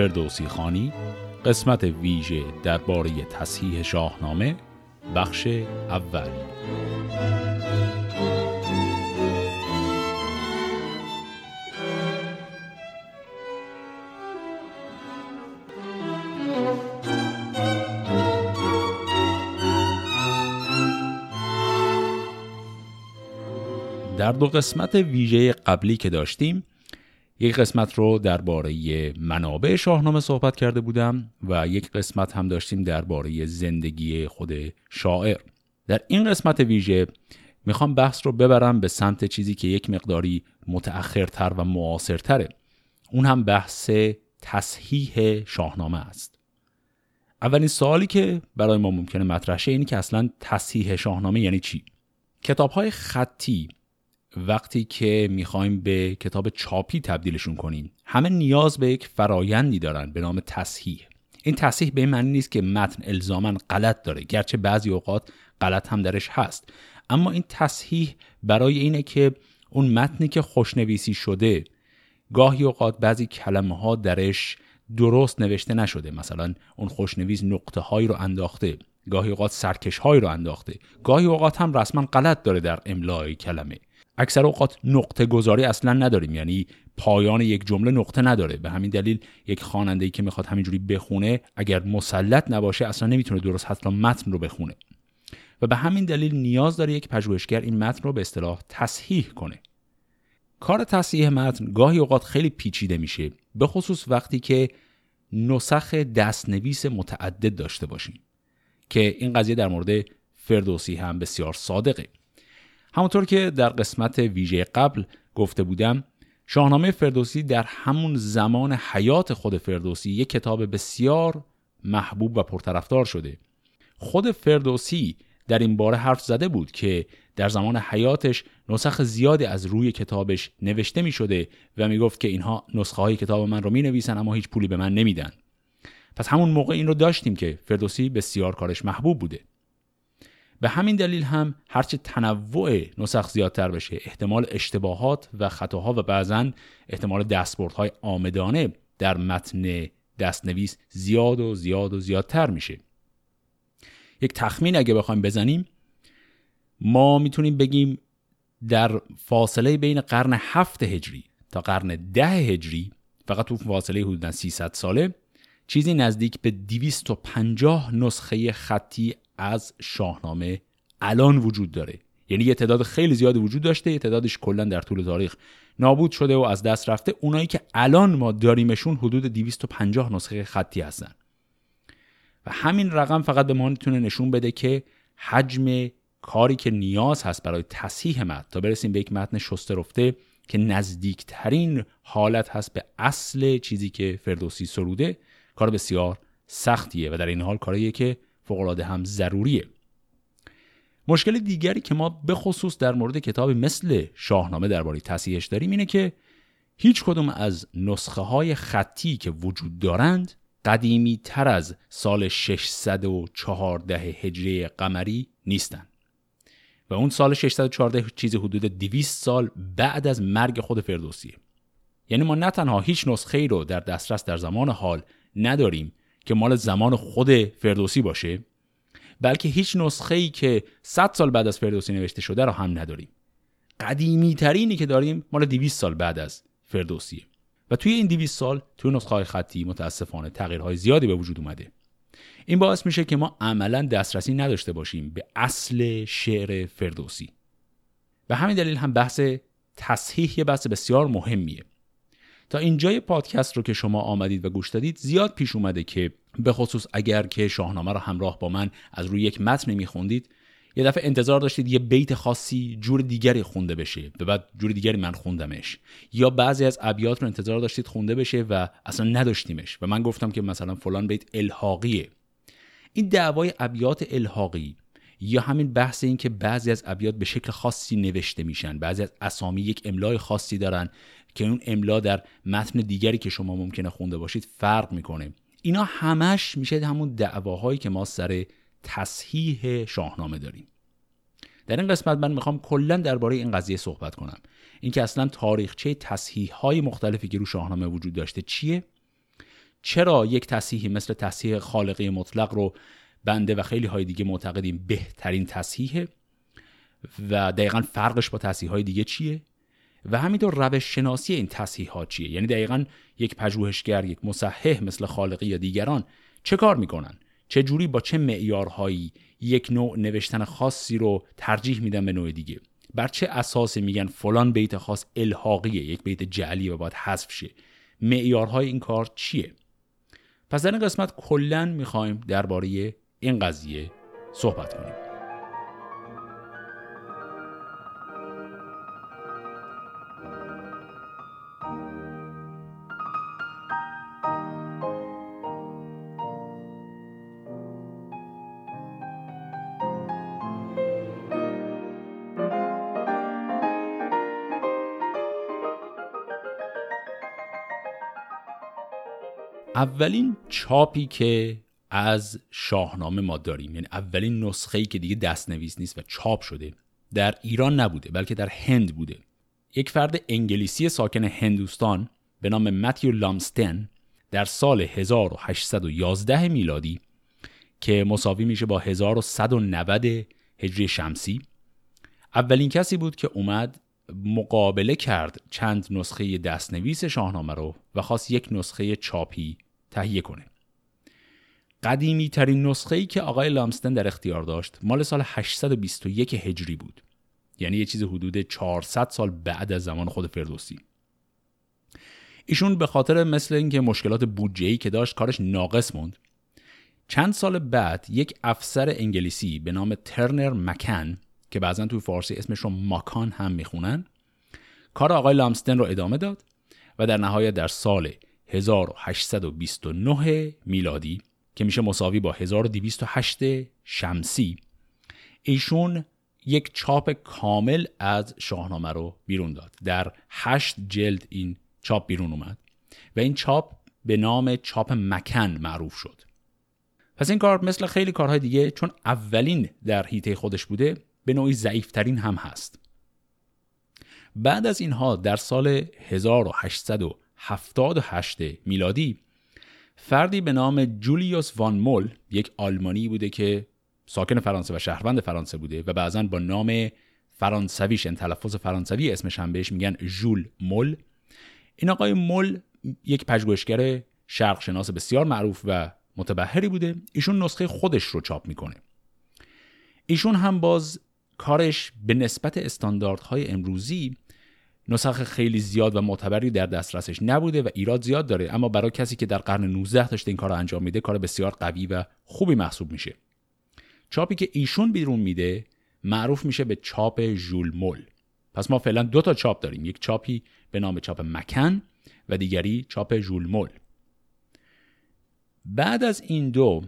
فردوسی خانی قسمت ویژه درباره تصحیح شاهنامه بخش اول در دو قسمت ویژه قبلی که داشتیم یک قسمت رو درباره منابع شاهنامه صحبت کرده بودم و یک قسمت هم داشتیم درباره زندگی خود شاعر. در این قسمت ویژه می‌خوام بحث رو ببرم به سمت چیزی که یک مقداری متأخرتر و معاصرتره. اون هم بحث تصحیح شاهنامه است. اولین سوالی که برای ما ممکنه مطرح شه اینی که اصلا تصحیح شاهنامه یعنی چی؟ کتاب های خطی وقتی که می‌خوایم به کتاب چاپی تبدیلشون کنیم همه نیاز به یک فرایندی دارن به نام تصحیح. این تصحیح به معنی نیست که متن الزاما غلط داره گرچه بعضی اوقات غلط هم درش هست. اما این تصحیح برای اینه که اون متنی که خوشنویسی شده گاهی اوقات بعضی کلمه ها درش درست نوشته نشده. مثلا اون خوشنویس نقطه هایی رو انداخته گاهی اوقات سرکش هایی رو انداخته. گاهی اوقات هم رسما غلط داره در املای کلمه. اکثر اوقات نقطه گذاری اصلا نداریم. یعنی پایان یک جمله نقطه نداره. به همین دلیل یک خواننده که می‌خواد همینجوری بخونه اگر مسلط نباشه اصلا نمی‌تونه درست حتی متن رو بخونه. و به همین دلیل نیاز داره یک پژوهشگر این متن رو به اصطلاح تصحیح کنه. کار تصحیح متن گاهی اوقات خیلی پیچیده میشه به خصوص وقتی که نسخ دستنویس متعدد داشته باشیم که این قضیه در مورد فردوسی هم بسیار صادقه. همونطور که در قسمت ویژه قبل گفته بودم شاهنامه فردوسی در همون زمان حیات خود فردوسی یک کتاب بسیار محبوب و پرطرفدار شده. خود فردوسی در این باره حرف زده بود که در زمان حیاتش نسخ زیادی از روی کتابش نوشته می شده و می گفت که اینها نسخه های کتاب من رو می نویسن اما هیچ پولی به من نمیدن. پس همون موقع این رو داشتیم که فردوسی بسیار کارش محبوب بوده. به همین دلیل هم هرچه تنوع نسخ زیادتر بشه احتمال اشتباهات و خطاها و بعضا احتمال دستبردهای آمدانه در متن دستنویس زیاد و زیاد و زیادتر میشه. یک تخمین اگه بخوایم بزنیم ما می‌تونیم بگیم در فاصله بین قرن هفت هجری تا قرن ده هجری فقط تو فاصله حدودا 300 ساله چیزی نزدیک به 250 نسخه خطی از شاهنامه الان وجود داره. یعنی یه تعداد خیلی زیاد وجود داشته یه تعدادش کلا در طول تاریخ نابود شده و از دست رفته. اونایی که الان ما داریمشون حدود 250 نسخه خطی هستن. و همین رقم فقط به ما می‌تونه نشون بده که حجم کاری که نیاز هست برای تصحیح متن تا برسیم به یک متن شسته رفته که نزدیکترین حالت هست به اصل چیزی که فردوسی سروده کار بسیار سختیه و در این حال کاریه که فوقالعاده هم ضروریه. مشکل دیگری که ما به خصوص در مورد کتابی مثل شاهنامه درباره تصحیحش داریم اینه که هیچ کدوم از نسخه های خطی که وجود دارند قدیمی تر از سال 614 هجری قمری نیستند و اون سال 614 چیزی حدود 200 سال بعد از مرگ خود فردوسیه. یعنی ما نه تنها هیچ نسخه ای رو در دسترس در زمان حال نداریم که مال زمان خود فردوسی باشه بلکه هیچ نسخه ای که 100 سال بعد از فردوسی نوشته شده رو هم نداریم. قدیمی ترینی که داریم مال 200 سال بعد از فردوسیه و توی این 200 سال توی نسخه های خطی متاسفانه تغییرهای زیادی به وجود اومده. این باعث میشه که ما عملا دسترسی نداشته باشیم به اصل شعر فردوسی. به همین دلیل هم بحث تصحیح یه بحث بسیار مهمیه. تا اینجای پادکست رو که شما آمدید و گوش دادید زیاد پیش اومده که به خصوص اگر که شاهنامه رو همراه با من از روی یک متن میخوندید یه دفعه انتظار داشتید یه بیت خاصی جور دیگری خونده بشه به بعد جور دیگری من خوندمش. یا بعضی از ابیات رو انتظار داشتید خونده بشه و اصلا نداشتیمش و من گفتم که مثلا فلان بیت الحاقیه. این دعوای ابیات الحاقی یا همین بحث این که بعضی از ابیات به شکل خاصی نوشته میشن بعضی از اسامی یک املای خاصی دارن که اون املا در متن دیگری که شما ممکنه خونده باشید فرق می‌کنه. اینا همش میشه همون دعواهایی که ما سر تصحیح شاهنامه داریم. در این قسمت من می‌خوام کلا درباره این قضیه صحبت کنم. اینکه اصلا تاریخچه تصحیح های مختلفی که رو شاهنامه وجود داشته چیه؟ چرا یک تصحیحی مثل تصحیح خالقی مطلق رو بنده و خیلی های دیگه معتقدیم بهترین تصحیحه؟ و دقیقا فرقش با تصحیح های دیگه چیه؟ و همینطور روش شناسی این تصحیح ها چیه؟ یعنی دقیقا یک پژوهشگر یک مصحح مثل خالقی یا دیگران چه کار می‌کنن؟ چه جوری با چه معیارهایی یک نوع نوشتن خاصی رو ترجیح میدن به نوع دیگه؟ بر چه اساسی میگن فلان بیت خاص الحاقیه یک بیت جعلی و باید حذف شه؟ معیارهای این کار چیه؟ پس در این قسمت کلا می‌خوایم درباره این قضیه صحبت کنیم. اولین چاپی که از شاهنامه ما داریم یعنی اولین نسخه ای که دیگه دستنویس نیست و چاپ شده در ایران نبوده بلکه در هند بوده. یک فرد انگلیسی ساکن هندوستان به نام متیو لامستن در سال 1811 میلادی که مساوی میشه با 1190 هجری شمسی اولین کسی بود که اومد مقابله کرد چند نسخه دستنویس شاهنامه رو و خواست یک نسخه چاپی تهیه کنه. قدیمی ترین نسخه ای که آقای لامستن در اختیار داشت مال سال 821 هجری بود. یعنی یه چیز حدود 400 سال بعد از زمان خود فردوسی. ایشون به خاطر مثل اینکه مشکلات بودجه که داشت کارش ناقص موند چند سال بعد یک افسر انگلیسی به نام ترنر مکن که بعضا توی فارسی اسمش رو ماکان هم می‌خونن کار آقای لامستن رو ادامه داد و در نهایت در سال 1829 میلادی که میشه مساوی با 1208 شمسی. ایشون یک چاپ کامل از شاهنامه رو بیرون داد. در هشت جلد این چاپ بیرون اومد و این چاپ به نام چاپ مکن معروف شد. پس این کار مثل خیلی کارهای دیگه چون اولین در هیته خودش بوده به نوعی ضعیفترین هم هست. بعد از اینها در سال 1878 میلادی. فردی به نام جولیوس وان مول یک آلمانی بوده که ساکن فرانسه و شهروند فرانسه بوده و بعضا با نام فرانسویش این تلفظ فرانسوی اسمش هم بهش میگن ژول مول. این آقای مول یک پژوهشگر شرق شناس بسیار معروف و متبهری بوده. ایشون نسخه خودش رو چاپ می‌کنه. ایشون هم باز کارش به نسبت استانداردهای امروزی نسخ خیلی زیاد و معتبری در دسترسش نبوده و ایراد زیاد داره. اما برای کسی که در قرن 19 داشته این کار رو انجام میده کار بسیار قوی و خوبی محسوب میشه. چاپی که ایشون بیرون میده معروف میشه به چاپ ژول مول. پس ما فعلا دو تا چاپ داریم. یک چاپی به نام چاپ مکن و دیگری چاپ ژول مول. بعد از این دو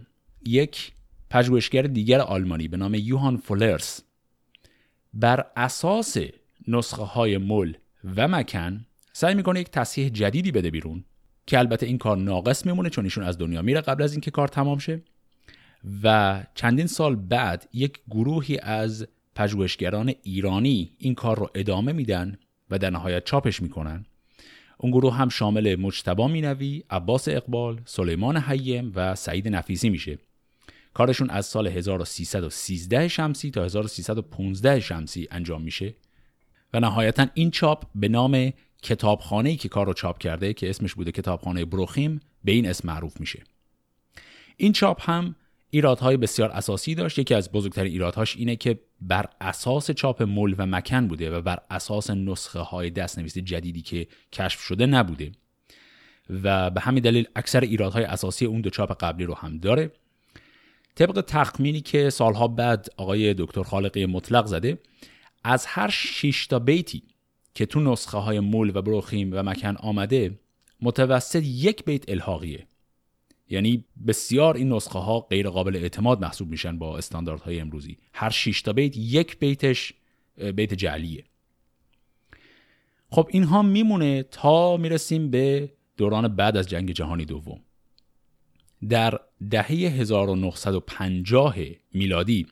یک پژوهشگر دیگر آلمانی به نام یوهان فولرس بر اساس نسخه های مل و مکن سعی می‌کنه یک تصحیح جدیدی بده بیرون که البته این کار ناقص میمونه چون ایشون از دنیا میره قبل از اینکه کار تمام شه. و چندین سال بعد یک گروهی از پژوهشگران ایرانی این کار رو ادامه میدن و در نهایت چاپش می‌کنن. اون گروه هم شامل مجتبا مینوی، عباس اقبال، سلیمان حیم و سعید نفیسی میشه. کارشون از سال 1313 شمسی تا 1315 شمسی انجام میشه. و نهایتا این چاپ به نام کتابخانه ای که کار رو چاپ کرده که اسمش بوده کتابخانه بروخیم به این اسم معروف میشه. این چاپ هم ایرادهای بسیار اساسی داشت. یکی از بزرگترین ایرادهاش اینه که بر اساس چاپ مل و مکن بوده و بر اساس نسخه های دستنویس جدیدی که کشف شده نبوده. و به همین دلیل اکثر ایرادهای اساسی اون دو چاپ قبلی رو هم داره. طبق تخمینی که سالها بعد آقای دکتر خالقی مطلق زده از هر 6 تا بیتی که تو نسخه های مول و بروخیم و مکن آمده متوسط یک بیت الحاقیه. یعنی بسیار این نسخه ها غیر قابل اعتماد محسوب میشن با استانداردهای امروزی. هر 6 تا بیت یک بیتش بیت جعلیه. خب اینها میمونه تا می‌رسیم به دوران بعد از جنگ جهانی دوم. در دهه 1950 میلادی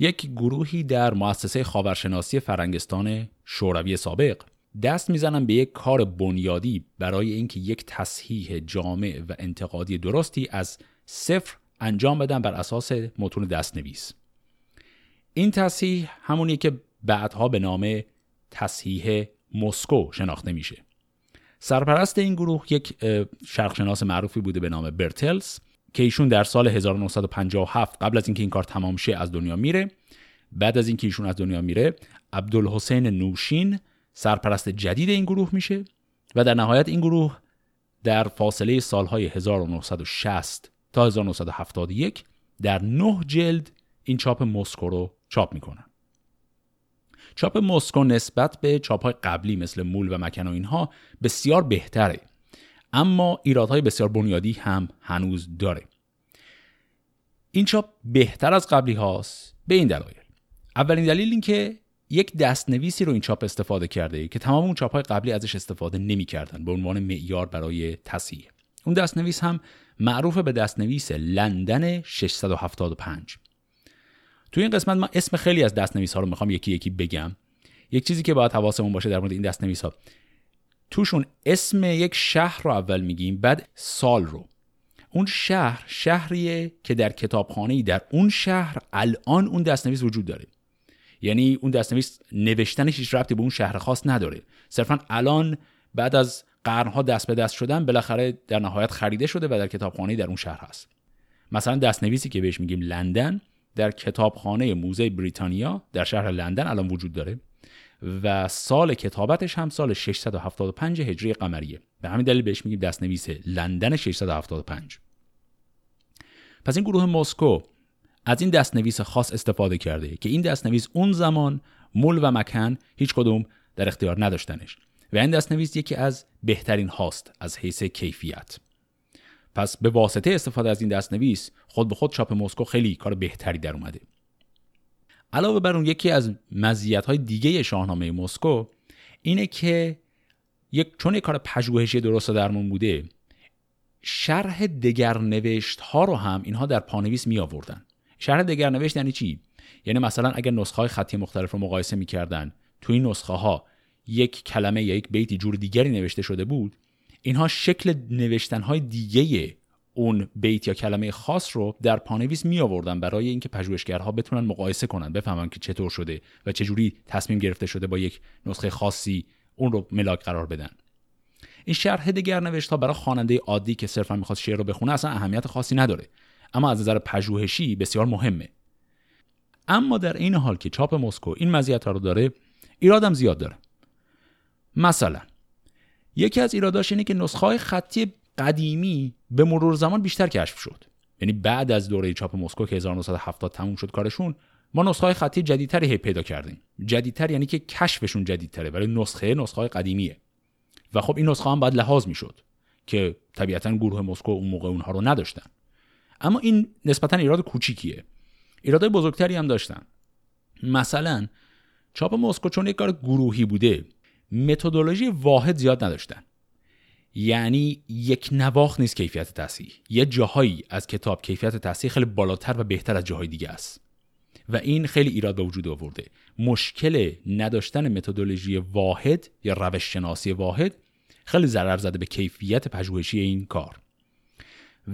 یک گروهی در مؤسسه خاورشناسی فرنگستان شوروی سابق دست می‌زنن به یک کار بنیادی برای اینکه یک تصحیح جامع و انتقادی درستی از صفر انجام بدن بر اساس متون دستنویس. این تصحیح همونی که بعدها به نام تصحیح مسکو شناخته میشه. سرپرست این گروه یک شرقشناس معروفی بوده به نام برتلز. که ایشون در سال 1957 قبل از اینکه این کار تمام شه از دنیا میره. بعد از اینکه ایشون از دنیا میره عبدالحسین نوشین سرپرست جدید این گروه میشه و در نهایت این گروه در فاصله سالهای 1960 تا 1971 در نه جلد این چاپ مسکو رو چاپ می‌کنن. چاپ مسکو نسبت به چاپ های قبلی مثل مول و مکن و اینها بسیار بهتره. اما ایرادهای بسیار بنیادی هم هنوز داره. این چاپ بهتر از قبلی هاست به این دلایل. اولین دلیل این که یک دستنویسی رو این چاپ استفاده کرده که تمام اون چاپ های قبلی ازش استفاده نمی‌کردن به عنوان معیار برای تصحیح. اون دستنویس هم معروف به دستنویس لندن 675 تو این قسمت من اسم خیلی از دستنویس ها رو می‌خوام یکی یکی بگم. یک چیزی که باید حواسمون باشه در مورد این دستنویس ها توشون اسم یک شهر رو اول میگیم بعد سال رو. اون شهر شهریه که در کتابخانه در اون شهر الان اون دستنویس وجود داره. یعنی اون دستنویس نوشتنش هیچ ربطی به اون شهر خاص نداره. صرفا الان بعد از قرنها دست به دست شدن بالاخره در نهایت خریده شده و در کتابخانه در اون شهر هست. مثلا دستنویسی که بهش میگیم لندن در کتابخانه موزه بریتانیا در شهر لندن الان وجود داره. و سال کتابتش هم سال 675 هجری قمریه. به همین دلیل بهش میگیم دستنویس لندن 675 پس این گروه مسکو از این دستنویس خاص استفاده کرده که این دستنویس اون زمان مول و مکن هیچ کدوم در اختیار نداشتنش. و این دستنویس یکی از بهترین هاست از حیث کیفیت. پس به واسطه استفاده از این دستنویس خود به خود چاپ مسکو خیلی کار بهتری در اومده. علاوه بر اون یکی از مزیت های دیگه شاهنامه مسکو اینه که یک چون یک کار پژوهشی درست درمون بوده شرح دگرنوشت ها رو هم اینها در پانویس می آوردن شرح دگرنوشت یعنی چی؟ یعنی مثلا اگر نسخه های خطی مختلف رو مقایسه می‌کردن تو این نسخه ها یک کلمه یا یک بیتی جور دیگری نوشته شده بود اینها شکل نوشتن های دیگه اون بیت یا کلمه خاص رو در پانویس می آوردن برای اینکه پژوهشگرها بتونن مقایسه کنن بفهمن که چطور شده و چه جوری تصمیم گرفته شده با یک نسخه خاصی اون رو ملاک قرار بدن. این شرح دیگر نوشت برای خواننده عادی که صرفا می‌خواد شعر رو بخونه اصلا اهمیت خاصی نداره اما از نظر پژوهشی بسیار مهمه. اما در این حال که چاپ مسکو این مزیت رو داره ایرادم زیاد داره. مثلا یکی از ایراداش اینه که نسخه خطی قدیمی به مرور زمان بیشتر کشف شد. یعنی بعد از دوره چاپ مسکو که 1970 تموم شد کارشون ما نسخه های خطی جدیدتری هی پیدا کردیم. جدیدتر یعنی که کشفشون جدیدتره ولی نسخه نسخه های قدیمیه. و خب این نسخه هم باید لحاظ می‌شد که طبیعتا گروه مسکو اون موقع اونها رو نداشتن. اما این نسبتا ایراد کوچیکیه. ایرادهای بزرگتری هم داشتن. مثلا چاپ مسکو چون یک کار گروهی بوده متدولوژی واحد زیاد نداشتن. یعنی یک نواخ نیست کیفیت تصحیح یه جاهایی از کتاب کیفیت تصحیح خیلی بالاتر و بهتر از جاهای دیگه است. و این خیلی ایراد به وجود آورده. مشکل نداشتن متدولوژی واحد یا روش شناسی واحد خیلی ضرر زده به کیفیت پژوهشی این کار.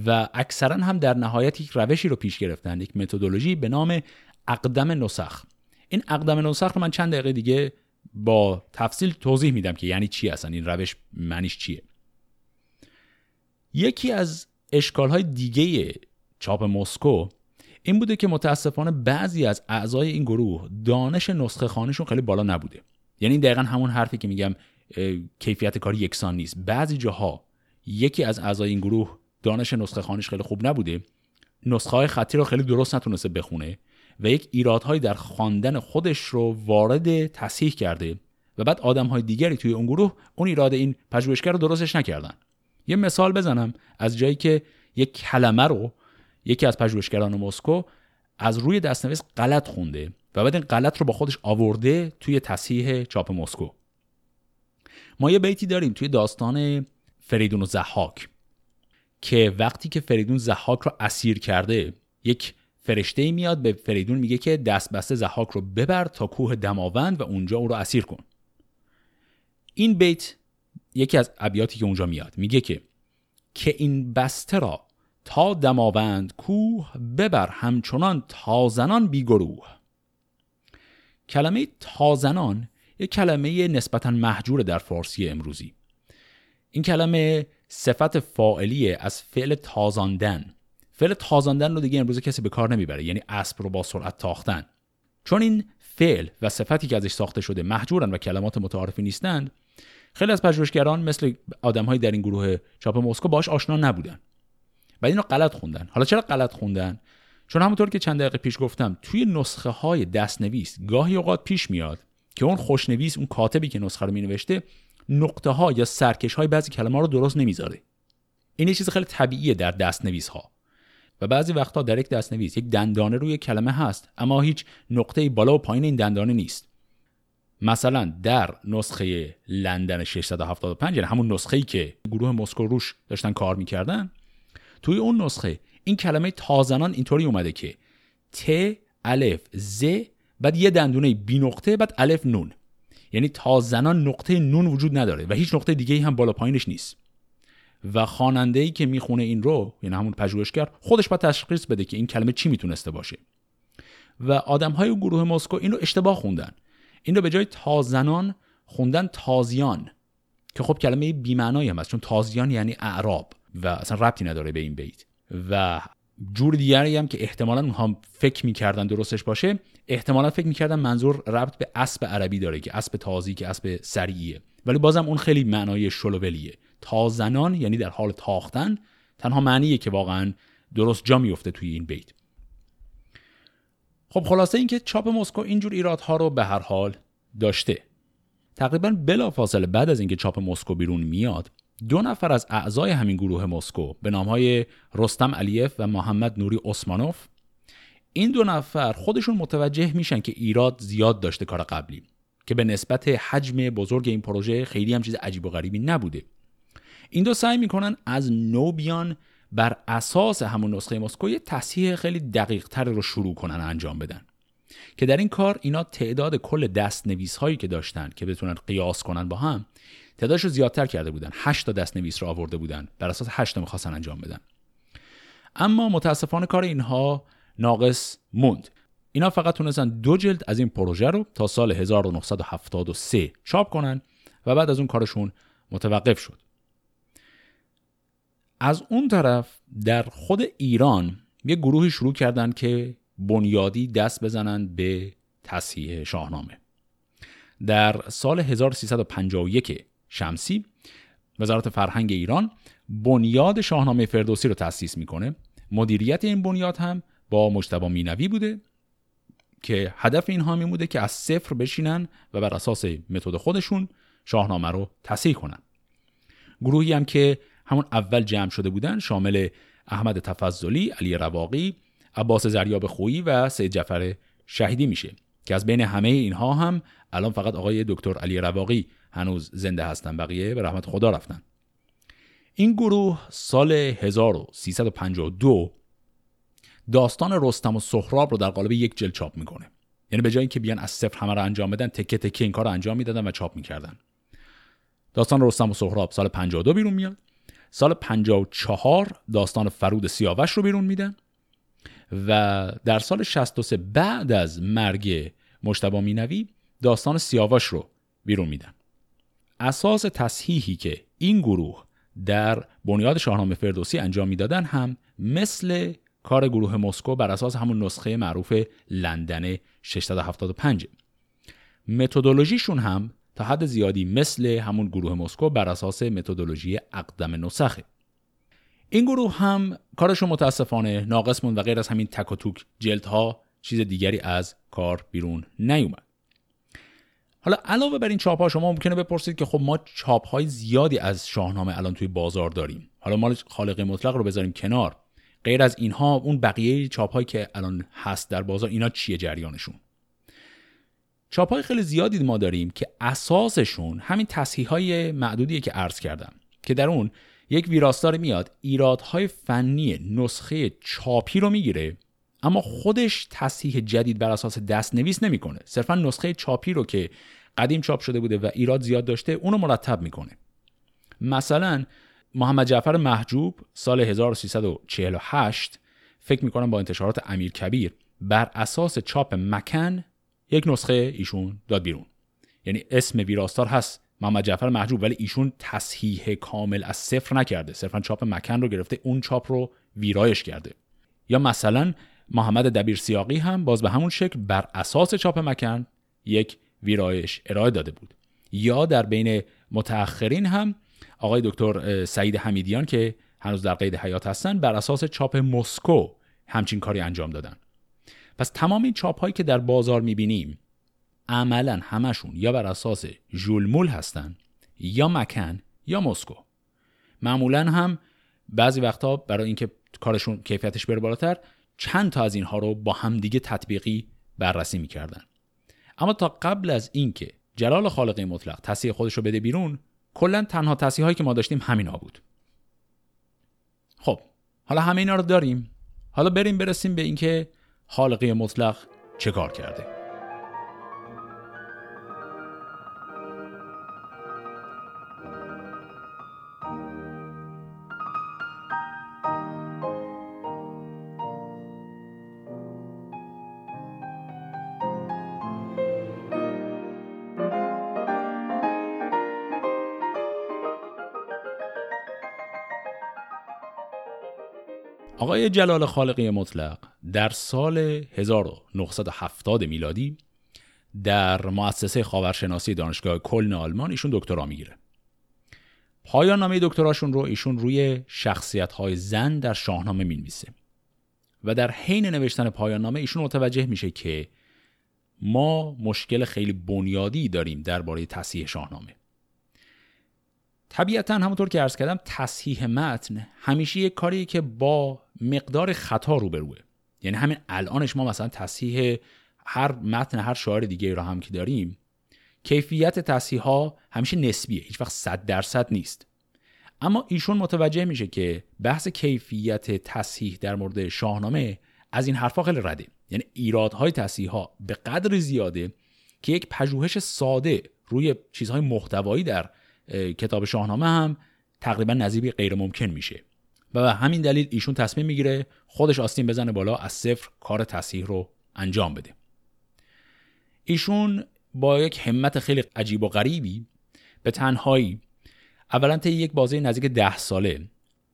و اکثرا هم در نهایت یک روشی رو پیش گرفتن. یک متدولوژی به نام اقدم نسخ. این اقدم نسخ رو من چند دقیقه دیگه با تفصیل توضیح میدم که یعنی چی اصلا؟ این روش معنیش چیه؟ یکی از اشکالهای دیگه چاپ مسکو این بوده که متاسفانه بعضی از اعضای این گروه دانش نسخه خانشون خیلی بالا نبوده. یعنی دقیقا همون حرفی که میگم کیفیت کاری یکسان نیست. بعضی جاها یکی از اعضای این گروه دانش نسخه خانش خیلی خوب نبوده نسخه های خطی رو خیلی درست نتونسته بخونه و یک ایرادهایی در خواندن خودش رو وارد تصحیح کرده و بعد آدم های دیگری توی اون گروه اون ایراد این پژوهشگر رو درستش نکردن. یه مثال بزنم. از جایی که یک کلمه رو یکی از پژوهشگران مسکو از روی دستنویس غلط خونده و بعد این غلط رو با خودش آورده توی تصحیح چاپ مسکو ما یه بیتی داریم توی داستان فریدون و زحاک که وقتی که فریدون زحاک رو اسیر کرده یک فرشته ای میاد به فریدون میگه که دست بسته زحاک رو ببر تا کوه دماوند و اونجا او رو اسیر کن. این بیت یکی از ابیاتی که اونجا میاد. میگه که که این بسته را تا دماوند کوه ببر همچنان تازنان بیگروه کلمه تازنان یک کلمه نسبتا محجور در فارسی امروزی. این کلمه صفت فاعلی از فعل تازاندن. فعل تازاندن رو دیگه امروزه کسی به کار نمی‌بره یعنی اسب رو با سرعت تاختن. چون این فعل و صفتی که ازش ساخته شده محجورن و کلمات متعارفی نیستند خیلی از پژوهشگران مثل آدمهایی در این گروه چاپ مسکو باش آشنا نبودن. و اینو غلط خوندن. حالا چرا غلط خوندن؟ چون همونطور که چند دقیقه پیش گفتم توی نسخه های دستنویس گاهی اوقات پیش میاد که اون خوشنویس اون کاتبی که نسخه رو مینوشته نقطه ها یا سرکش های بعضی کلمه رو درست نمی‌ذاره. این یه چیز خیلی طبیعیه در دستنویس ها و بعضی وقتا در یک دستنویس یک دندانه روی کلمه هست اما هیچ نقطه بالا و پایین این دندانه نیست. مثلا در نسخه لندن 675 یعنی همون نسخه‌ای که گروه مسکو روش داشتن کار می‌کردن توی اون نسخه این کلمه تازنان اینطوری اومده که ت الف ز بعد یه دندونه بی نقطه بعد الف نون. یعنی تازنان نقطه نون وجود نداره و هیچ نقطه دیگه هم بالا پایینش نیست. و خواننده ای که می‌خونه این رو یعنی همون پژوهشگر خودش باید تشخیص بده که این کلمه چی می‌تونسته باشه. و آدم های گروه مسکو این رو اشتباه خوندن. این رو به جای تازنان خوندن تازیان که خب کلمه بیمعنایی هم هست چون تازیان یعنی اعراب و اصلا ربطی نداره به این بیت. و جور دیگری هم که احتمالا اونها فکر می‌کردن درستش باشه احتمالا فکر می‌کردن منظور ربط به اسب عربی داره که اسب تازی که اسب سریعیه. ولی بازم اون خیلی معنای شلوولیه. تازنان یعنی در حال تاختن تنها معنیه که واقعا درست جا میفته توی این بیت. خب خلاصه اینکه چاپ مسکو اینجور ایرادها رو به هر حال داشته. تقریبا بلا فاصله بعد از اینکه چاپ مسکو بیرون میاد دو نفر از اعضای همین گروه مسکو به نامهای رستم علیف و محمد نوری اسمانوف این دو نفر خودشون متوجه میشن که ایراد زیاد داشته کار قبلی که به نسبت حجم بزرگ این پروژه خیلی هم چیز عجیب و غریبی نبوده. این دو سعی می‌کنن از نو بیان بر اساس همون نسخه مسکو یه تصحیح خیلی دقیق تر رو شروع کنن انجام بدن. که در این کار اینا تعداد کل دست نویس هایی که داشتن که بتونن قیاس کنن با هم تعدادش رو زیادتر کرده بودن. 8 تا دست نویس رو آورده بودن. بر اساس 8 تا می‌خواستن انجام بدن. اما متاسفانه کار اینها ناقص موند. اینا فقط تونستن دو جلد از این پروژه رو تا سال 1973 چاپ کنن و بعد از اون کارشون متوقف شد. از اون طرف در خود ایران یه گروهی شروع کردن که بنیادی دست بزنن به تصحیح شاهنامه. در سال 1351 شمسی وزارت فرهنگ ایران بنیاد شاهنامه فردوسی رو تأسیس می‌کنه. مدیریت این بنیاد هم با مجتبی مینوی بوده که هدف اینها می بوده که از صفر بشینن و بر اساس متد خودشون شاهنامه رو تصحیح کنن. گروهی هم که همون اول جمع شده بودن شامل احمد تفضلی، علی رواقی، عباس زریاب خویی و سید جعفر شهیدی میشه که از بین همه اینها هم الان فقط آقای دکتر علی رواقی هنوز زنده هستن بقیه به رحمت خدا رفتن. این گروه سال 1352 داستان رستم و سهراب رو در قالب یک جلد چاپ می‌کنه. یعنی به جای اینکه بیان از صفر همه رو انجام بدن تکه تکه این کار رو انجام می‌دادن و چاپ می‌کردن. داستان رستم و سهراب سال 52 بیرون میاد. سال 54 داستان فرود سیاوش رو بیرون میدن و در سال 63 بعد از مرگ مشتبا مینوی داستان سیاوش رو بیرون میدن. اساس تصحیحی که این گروه در بنیاد شاهنامه فردوسی انجام می‌دادن هم مثل کار گروه مسکو بر اساس همون نسخه معروف لندن 675 متدولوژیشون هم تا حد زیادی مثل همون گروه مسکو بر اساس متدولوژی اقدم نسخه. این گروه هم کارشون متاسفانه ناقص و غیر از همین تک و توک جلدها چیز دیگری از کار بیرون نیومد. حالا علاوه بر این چاپ ها شما ممکنه بپرسید که خب ما چاپ های زیادی از شاهنامه الان توی بازار داریم. حالا ما خالق مطلق رو بذاریم کنار. غیر از اینها اون بقیه چاپ هایی که الان هست در بازار اینا چیه جریانشون؟ چاپ های خیلی زیادی ما داریم که اساسشون همین تصحیح های معدودیه که عرض کردم که در اون یک ویراستار میاد ایرادهای فنی نسخه چاپی رو می‌گیره اما خودش تصحیح جدید بر اساس دست نویس نمی‌کنه. صرفا نسخه چاپی رو که قدیم چاپ شده بوده و ایراد زیاد داشته اونو مرتب می‌کنه. مثلا محمد جعفر محجوب سال 1348 فکر می‌کنم با انتشارات امیر کبیر بر اساس چاپ مکن یک نسخه ایشون داد بیرون. یعنی اسم ویراستار هست. محمد جعفر محجوب ولی ایشون تصحیح کامل از صفر نکرده. صرفا چاپ مکن رو گرفته اون چاپ رو ویرایش کرده. یا مثلا محمد دبیر سیاقی هم باز به همون شکل بر اساس چاپ مکن یک ویرایش ارائه داده بود. یا در بین متأخرین هم آقای دکتر سعید حمیدیان که هنوز در قید حیات هستن بر اساس چاپ مسکو همچین کاری انجام دادن. پس تمام این چاپ هایی که در بازار می‌بینیم عملا همشون یا بر اساس ژولمول هستن یا مکن یا مسکو. معمولا هم بعضی وقتا برای اینکه کارشون کیفیتش بره بالاتر چند تا از اینها رو با همدیگه تطبیقی بررسی می‌کردن. اما تا قبل از اینکه جلال خالقی مطلق تصحیح خودش رو بده بیرون کلا تنها تصحیح هایی که ما داشتیم همینا بود. خب حالا همه اینا رو داریم. حالا بریم برسیم به اینکه خالقی مطلق چه کار کرده؟ آقای جلال خالقی مطلق در سال 1970 میلادی در مؤسسه خاورشناسی دانشگاه کلن آلمان ایشون دکترا می‌گیره. پایان نامه دکتراشون رو ایشون روی شخصیت های زن در شاهنامه می‌نویسه و در حین نوشتن پایان نامه ایشون متوجه میشه که ما مشکل خیلی بنیادی داریم درباره تصحیح شاهنامه طبیعتا همونطور که عرض کردم تصحیح متن همیشه یک کاری که با مقدار خطا روبروه. یعنی همین الانش ما مثلا تصحیح هر متن هر شاعر دیگه را هم که داریم کیفیت تصحیح ها همیشه نسبیه هیچ وقت صد درصد نیست. اما ایشون متوجه میشه که بحث کیفیت تصحیح در مورد شاهنامه از این حرفا خیلی رده. یعنی ایرادهای تصحیح ها به قدر زیاده که یک پژوهش ساده روی چیزهای محتوایی در کتاب شاهنامه هم تقریبا نظیری غیر ممکن میشه. و به همین دلیل ایشون تصمیم می‌گیره خودش آستین بزنه بالا از صفر کار تصحیح رو انجام بده. ایشون با یک همت خیلی عجیب و غریبی به تنهایی اولا طی یک بازه نزدیک ده ساله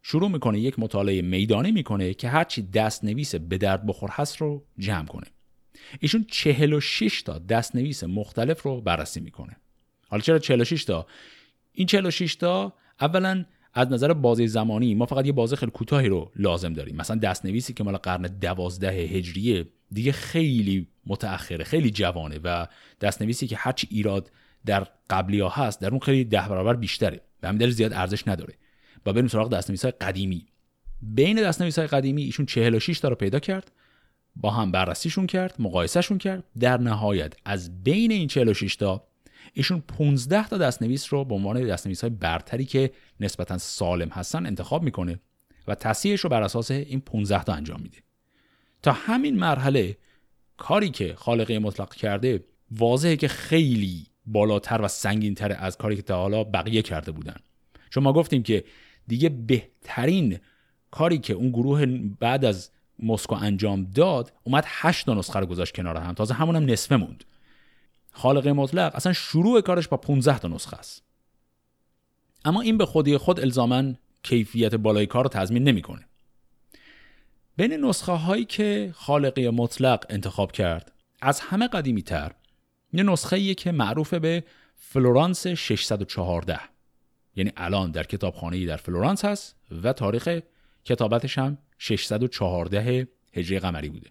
شروع می‌کنه یک مطالعه میدانی می‌کنه که هرچی دست نویس به درد بخور هست رو جمع کنه. ایشون 46 تا دست نویس مختلف رو بررسی می‌کنه. حالا چرا 46 تا؟ این 46 تا اولا از نظر بازه زمانی ما فقط یه بازه خیلی کوتاهی رو لازم داریم. مثلا دستنویسی که مال قرن دوازده هجریه دیگه خیلی متأخره خیلی جوانه و دستنویسی که هرچی ایراد در قبلی ها هست در اون خیلی ده برابر بیشتره به همین زیاد ارزش نداره. و بریم سراغ دستنویس های قدیمی. بین دستنویس های قدیمی ایشون 46 تا رو پیدا کرد با هم بررسیشون کرد مقایسهشون کرد. در نهایت از بین این 46 تا ایشون 15 تا دستنویس رو به عنوان دستنویس های برتری که نسبتا سالم هستن انتخاب می‌کنه و تصحیحش رو بر اساس این 15 تا انجام میده. تا همین مرحله کاری که خالقه مطلق کرده واضحه که خیلی بالاتر و سنگینتر از کاری که تا حالا بقیه کرده بودن. چون ما گفتیم که دیگه بهترین کاری که اون گروه بعد از مسکو انجام داد اومد 8 تا نسخه رو گذاشت کنار هم. تازه همون هم نصفه موند. خالق مطلق اصلا شروع کارش با 15 تا نسخه است. اما این به خودی خود الزاما کیفیت بالای کار رو تضمین نمی‌کنه. بین نسخه هایی که خالقی مطلق انتخاب کرد از همه قدیمی تر یه نسخه که معروف به فلورانس 614 یعنی الان در کتابخانه در فلورانس هست و تاریخ کتابتش هم 614 هجری قمری بوده.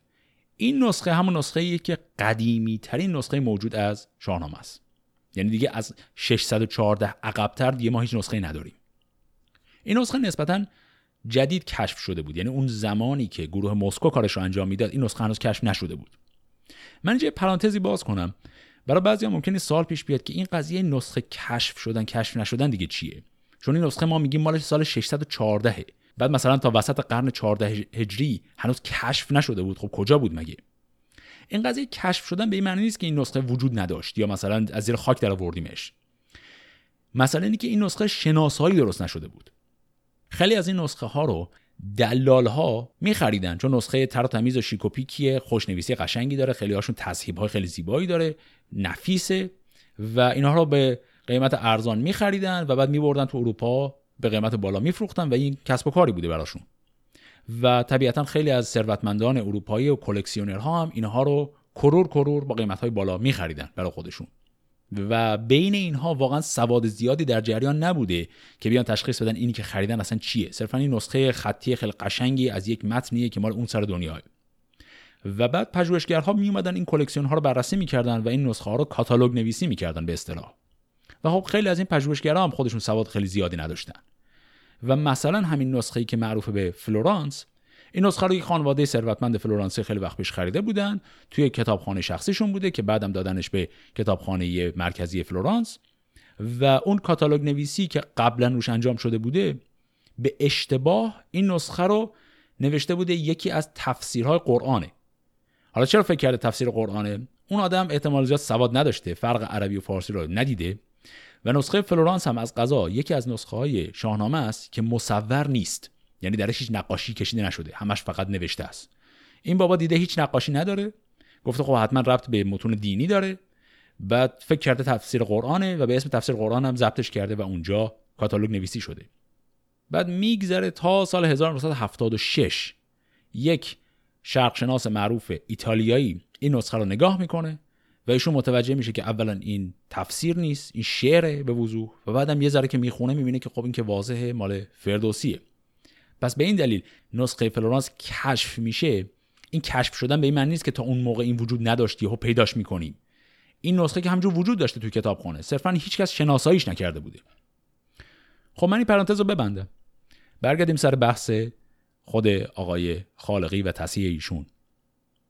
این نسخه همون نسخه ایه که قدیمی ترین نسخه موجود از شاهنامه است. یعنی دیگه از 614 عقبتر دیگه ما هیچ نسخه نداریم. این نسخه نسبتا جدید کشف شده بود. یعنی اون زمانی که گروه مسکو کارش رو انجام می‌داد این نسخه هنوز کشف نشده بود. من اینجا پرانتزی باز کنم. برای بعضی ها ممکنه سال پیش بیاد که این قضیه نسخه کشف شدن کشف نشدن دیگه چیه؟ چون این نسخه ما میگیم مال سال 614 بعد مثلا تا وسط قرن 14 هجری هنوز کشف نشده بود. خب کجا بود مگه؟ این قضیه کشف شدن به این معنی نیست که این نسخه وجود نداشت یا مثلا از زیر خاک در آوردیمش. مثلا اینه که این نسخه شناسایی درست نشده بود. خیلی از این نسخه ها رو دلال ها میخریدن چون نسخه تر و تمیز و شیک خوشنویسی قشنگی داره خیلی هاشون تصحیب های خیلی زیبایی داره نفیسه و اینها رو به قیمت ارزان میخریدن و بعد میبردن تو اروپا به قیمت بالا میفروختن و این کسب و کاری بوده براشون. و طبیعتا خیلی از ثروتمندان اروپایی و کلکسیونرها هم اینها رو کرور کرور با قیمت های بالا میخریدن برای خودشون. و بین اینها واقعا سواد زیادی در جریان نبوده که بیان تشخیص بدن اینی که خریدن اصلا چیه. صرفا این نسخه خطی خیلی قشنگی از یک متنیه که مال اون سر دنیاه. و بعد پژوهشگرها می اومدن این کلکسیون ها رو بررسی می‌کردن و این نسخه ها رو کاتالوگ نویسی می‌کردن به اصطلاح. و خب خیلی از این پژوهشگرها هم خودشون سواد خیلی زیادی نداشتن. و مثلا همین نسخه ای که معروف به فلورانس این نسخه رو یک خانواده ثروتمند فلورانسی خیلی وقت پیش خریده بودن توی کتابخانه شخصیشون بوده که بعدم دادنش به کتابخانه مرکزی فلورانس. و اون کاتالوگ نویسی که قبلا روش انجام شده بوده به اشتباه این نسخه رو نوشته بوده یکی از تفسیرهای قرآنه. حالا چرا فکر کرده تفسیر قرآنه؟ اون آدم احتمال زیاد سواد نداشته فرق عربی و فارسی رو ندیده. و نسخه فلورانس هم از قضا یکی از نسخه های شاهنامه است که مصور نیست. یعنی درش هیچ نقاشی کشیده نشده. همش فقط نوشته است. این بابا دیده هیچ نقاشی نداره. گفته خب حتما ربط به متون دینی داره. بعد فکر کرده تفسیر قرآنه و به اسم تفسیر قرآن هم ضبطش کرده و اونجا کاتالوگ نویسی شده. بعد میگذره تا سال 1976 یک شرقشناس معروف ایتالیایی این نسخه رو نگاه می‌کنه. و ایشون متوجه میشه که اولا این تفسیر نیست این شعره به وضوح و بعدم یه ذره که می‌خونه می‌بینه که خب این که واضحه مال فردوسیه. پس به این دلیل نسخه فلورانس کشف میشه. این کشف شدن به این معنی نیست که تا اون موقع این وجود نداشتی و پیداش می‌کنیم. این نسخه که همجور وجود داشته توی کتابخانه صرفا هیچکس شناساییش نکرده بوده. خب من این پرانتز رو ببندم. برگردیم سر بحث خود آقای خالقی و تصحیح ایشون.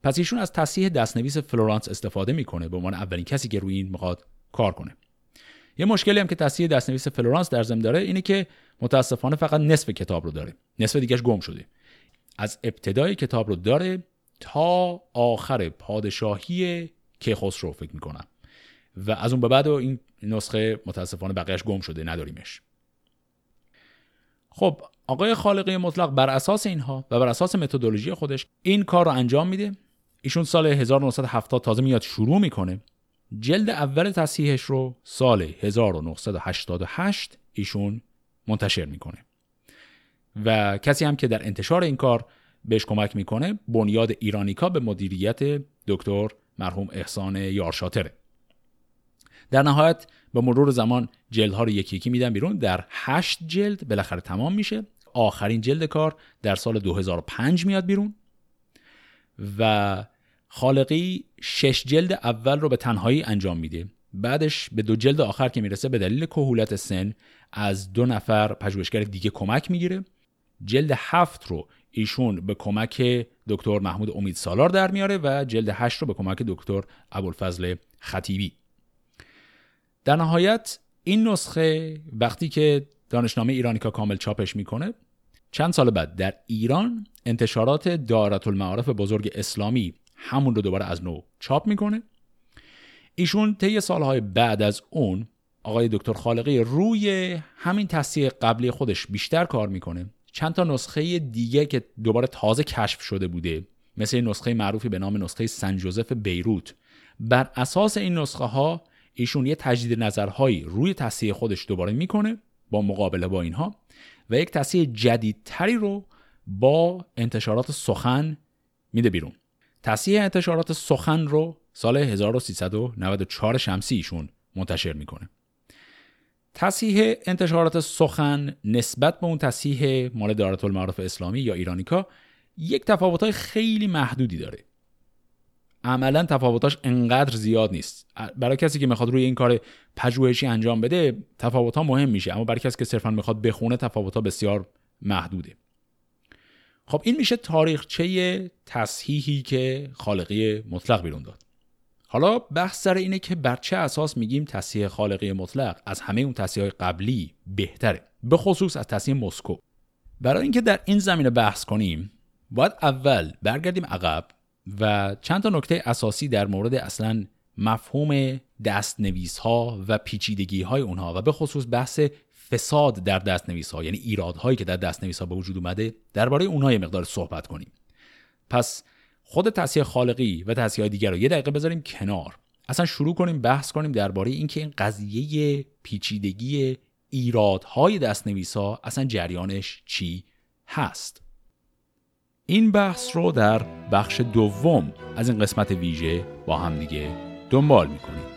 پس ایشون از تصحیح دستنویس فلورانس استفاده می‌کنه به عنوان اولین کسی که روی این می‌خواد کار کنه. یه مشکلی هم که تصحیح دستنویس فلورانس در ضمن داره اینه که متاسفانه فقط نصف کتاب رو داره. نصف دیگهش گم شده. از ابتدای کتاب رو داره تا آخر پادشاهی کیخسرو فکر می‌کنم. و از اون به بعد این نسخه متاسفانه بقیهش گم شده نداریمش. خب آقای خالقی مطلق بر اساس اینها و بر اساس متدولوژی خودش این کار رو انجام میده. ایشون سال 1970 تازه میاد شروع می‌کنه. جلد اول تصحیحش رو سال 1988 ایشون منتشر می‌کنه. و کسی هم که در انتشار این کار بهش کمک می‌کنه بنیاد ایرانیکا به مدیریت دکتر مرحوم احسان یارشاتره. در نهایت به مرور زمان جلدها رو یکی یکی میدن بیرون. در هشت جلد بالاخره تمام میشه. آخرین جلد کار در سال 2005 میاد بیرون. و خالقی شش جلد اول رو به تنهایی انجام میده. بعدش به دو جلد آخر که می‌رسه به دلیل کهولت سن از دو نفر پژوهشگر دیگه کمک می‌گیره. جلد هفت رو ایشون به کمک دکتر محمود امید سالار در میاره و جلد هشت رو به کمک دکتر ابوالفضل خطیبی. در نهایت این نسخه وقتی که دانشنامه ایرانیکا کامل چاپش می‌کنه چند سال بعد در ایران انتشارات دارت المعارف بزرگ اسلامی همون رو دوباره از نو چاپ می‌کنه. ایشون طی سالهای بعد از اون آقای دکتر خالقی روی همین تصحیح قبلی خودش بیشتر کار می‌کنه. چند تا نسخه دیگه که دوباره تازه کشف شده بوده مثل نسخه معروفی به نام نسخه سن جوزف بیروت. بر اساس این نسخه ها ایشون یه تجدید نظرهایی روی تصحیح خودش دوباره می‌کنه. با مقابله با اینها و یک تصحیح جدیدتری رو با انتشارات سخن میده بیرون. تصحیح انتشارات سخن رو سال 1394 شمسی ایشون منتشر می‌کنه. تصحیح انتشارات سخن نسبت به اون تصحیح مال دارت المعارف اسلامی یا ایرانیکا یک تفاوت‌های خیلی محدودی داره. عملا تفاوتاش انقدر زیاد نیست. برای کسی که می‌خواد روی این کار پژوهشی انجام بده تفاوت ها مهم میشه. اما برای کسی که صرفا می‌خواد بخونه تفاوت ها بسیار محدوده. خب این میشه تاریخچه تصحیحی که خالقی مطلق بیرون داد. حالا بحث سر اینه که بر چه اساس میگیم تصحیح خالقی مطلق؟ از همه اون تصحیح قبلی بهتره. به خصوص از تصحیح مسکو. برای اینکه در این زمینه بحث کنیم باید اول برگردیم عقب. و چند تا نکته اساسی در مورد اصلا مفهوم دستنویس ها و پیچیدگی های اونها و به خصوص بحث فساد در دستنویس ها یعنی ایرادهایی که در دستنویس ها به وجود اومده درباره اونها یه مقدار صحبت کنیم. پس خود تصحیح خالقی و تصحیح دیگر رو یه دقیقه بذاریم کنار. اصلا شروع کنیم بحث کنیم درباره اینکه این قضیه پیچیدگی ایرادهای دستنویس ها اصلا جریانش چی هست. این بحث رو در بخش دوم از این قسمت ویژه با هم دیگه دنبال می‌کنیم.